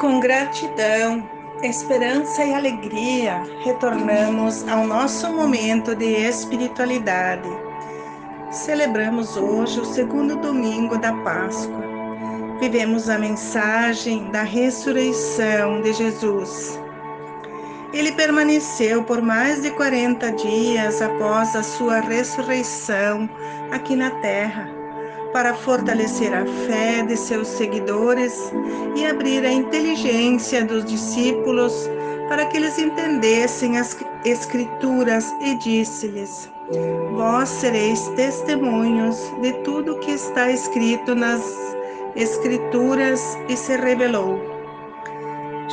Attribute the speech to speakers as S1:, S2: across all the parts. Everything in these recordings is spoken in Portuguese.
S1: Com gratidão, esperança e alegria, retornamos ao nosso momento de espiritualidade. Celebramos hoje o segundo domingo da Páscoa. Vivemos a mensagem da ressurreição de Jesus. Ele permaneceu por mais de 40 dias após a sua ressurreição aqui na terra, para fortalecer a fé de seus seguidores e abrir a inteligência dos discípulos para que eles entendessem as Escrituras e disse-lhes: Vós sereis testemunhos de tudo que está escrito nas Escrituras e se revelou.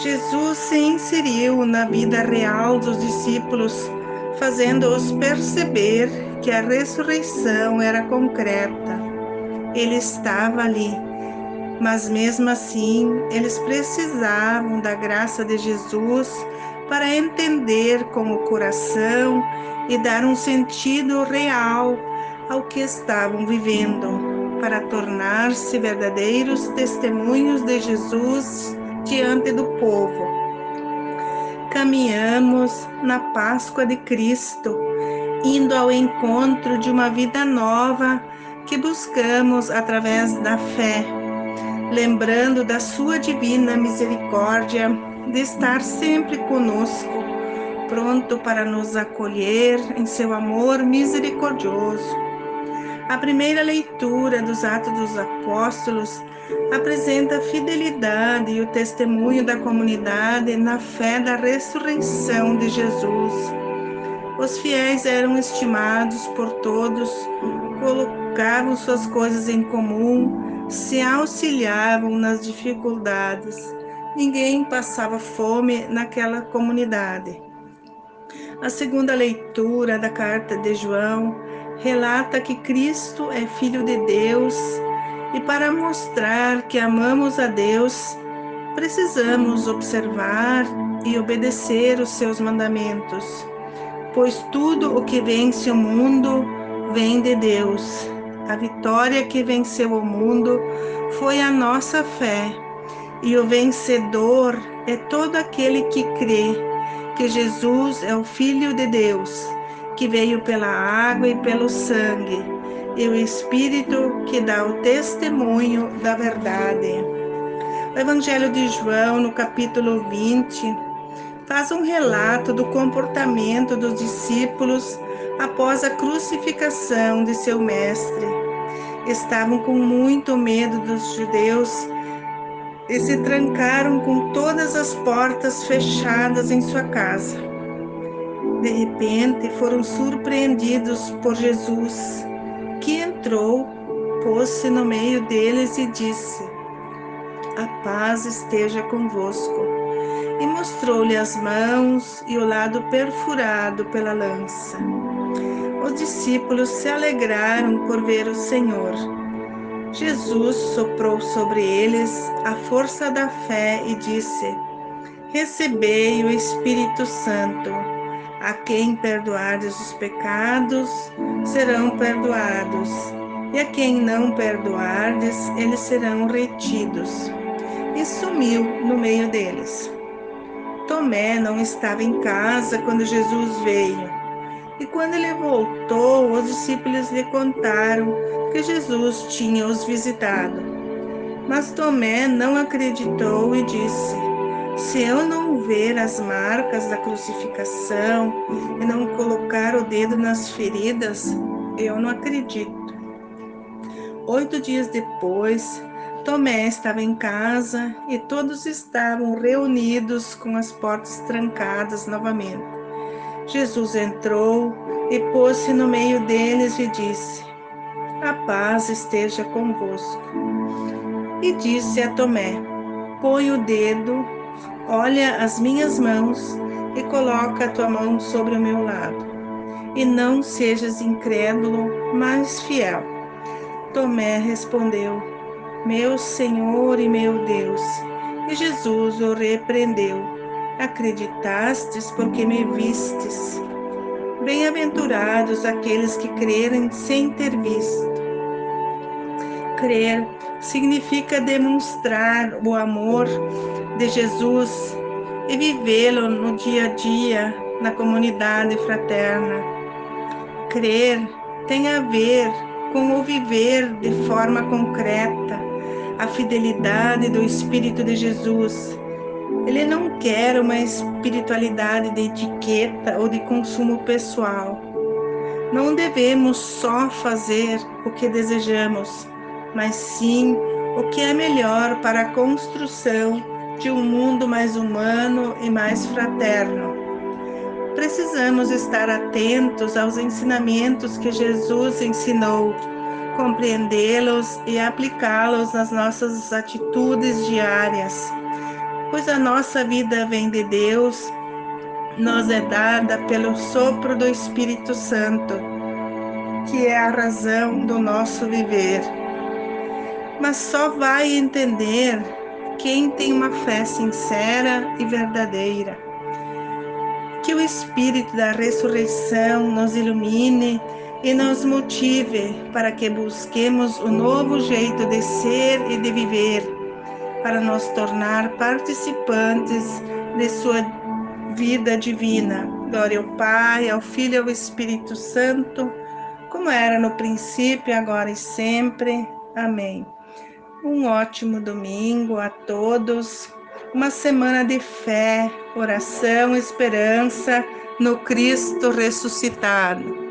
S1: Jesus se inseriu na vida real dos discípulos, fazendo-os perceber que a ressurreição era concreta. Ele estava ali, mas mesmo assim eles precisavam da graça de Jesus para entender com o coração e dar um sentido real ao que estavam vivendo para tornar-se verdadeiros testemunhos de Jesus diante do povo. Caminhamos na Páscoa de Cristo, indo ao encontro de uma vida nova que buscamos através da fé, lembrando da Sua divina misericórdia de estar sempre conosco, pronto para nos acolher em seu amor misericordioso a primeira leitura dos Atos dos Apóstolos apresenta a fidelidade e o testemunho da comunidade na fé da ressurreição de Jesus. Os fiéis eram estimados por todos, colocavam suas coisas em comum, se auxiliavam nas dificuldades. Ninguém passava fome naquela comunidade. A segunda leitura da carta de João relata que Cristo é Filho de Deus e para mostrar que amamos a Deus, precisamos observar e obedecer os seus mandamentos, pois tudo o que vence o mundo vem de Deus. A vitória que venceu o mundo foi a nossa fé, e o vencedor é todo aquele que crê que Jesus é o Filho de Deus que veio pela água e pelo sangue, e o Espírito que dá o testemunho da verdade. O Evangelho de João, no capítulo 20, faz um relato do comportamento dos discípulos após a crucificação de seu mestre. Estavam com muito medo dos judeus e se trancaram com todas as portas fechadas em sua casa. De repente foram surpreendidos por Jesus, entrou, pôs-se no meio deles e disse: A paz esteja convosco. E mostrou-lhe as mãos e o lado perfurado pela lança. Os discípulos se alegraram por ver o Senhor. Jesus soprou sobre eles a força da fé e disse: Recebei o Espírito Santo. A quem perdoardes os pecados, serão perdoados, e a quem não perdoardes, eles serão retidos. E sumiu no meio deles. Tomé não estava em casa quando Jesus veio. E quando ele voltou, os discípulos lhe contaram que Jesus tinha os visitado. Mas Tomé não acreditou e disse: se eu não ver as marcas da crucificação e não colocar o dedo nas feridas, eu não acredito. Oito dias depois, Tomé estava em casa e todos estavam reunidos com as portas trancadas novamente. Jesus entrou e pôs-se no meio deles e disse: A paz esteja convosco. E disse a Tomé: Põe o dedo Olha as minhas mãos e coloca a tua mão sobre o meu lado. E não sejas incrédulo, mas fiel. Tomé respondeu: Meu Senhor e meu Deus. E Jesus o repreendeu: Acreditastes porque me vistes. Bem-aventurados aqueles que crerem sem ter visto. Crer significa demonstrar o amor de Jesus e vivê-lo no dia a dia, na comunidade fraterna. Crer tem a ver com o viver de forma concreta a fidelidade do Espírito de Jesus. Ele não quer uma espiritualidade de etiqueta ou de consumo pessoal. Não devemos só fazer o que desejamos, mas sim o que é melhor para a construção de um mundo mais humano e mais fraterno. Precisamos estar atentos aos ensinamentos que Jesus ensinou, compreendê-los e aplicá-los nas nossas atitudes diárias, pois a nossa vida vem de Deus, nos é dada pelo sopro do Espírito Santo, que é a razão do nosso viver. Mas só vai entender quem tem uma fé sincera e verdadeira. Que o Espírito da ressurreição nos ilumine e nos motive para que busquemos o um novo jeito de ser e de viver, para nos tornar participantes de Sua vida divina. Glória ao Pai, ao Filho e ao Espírito Santo, como era no princípio, agora e sempre. Amém. Um ótimo domingo a todos. Uma semana de fé, oração, esperança no Cristo ressuscitado.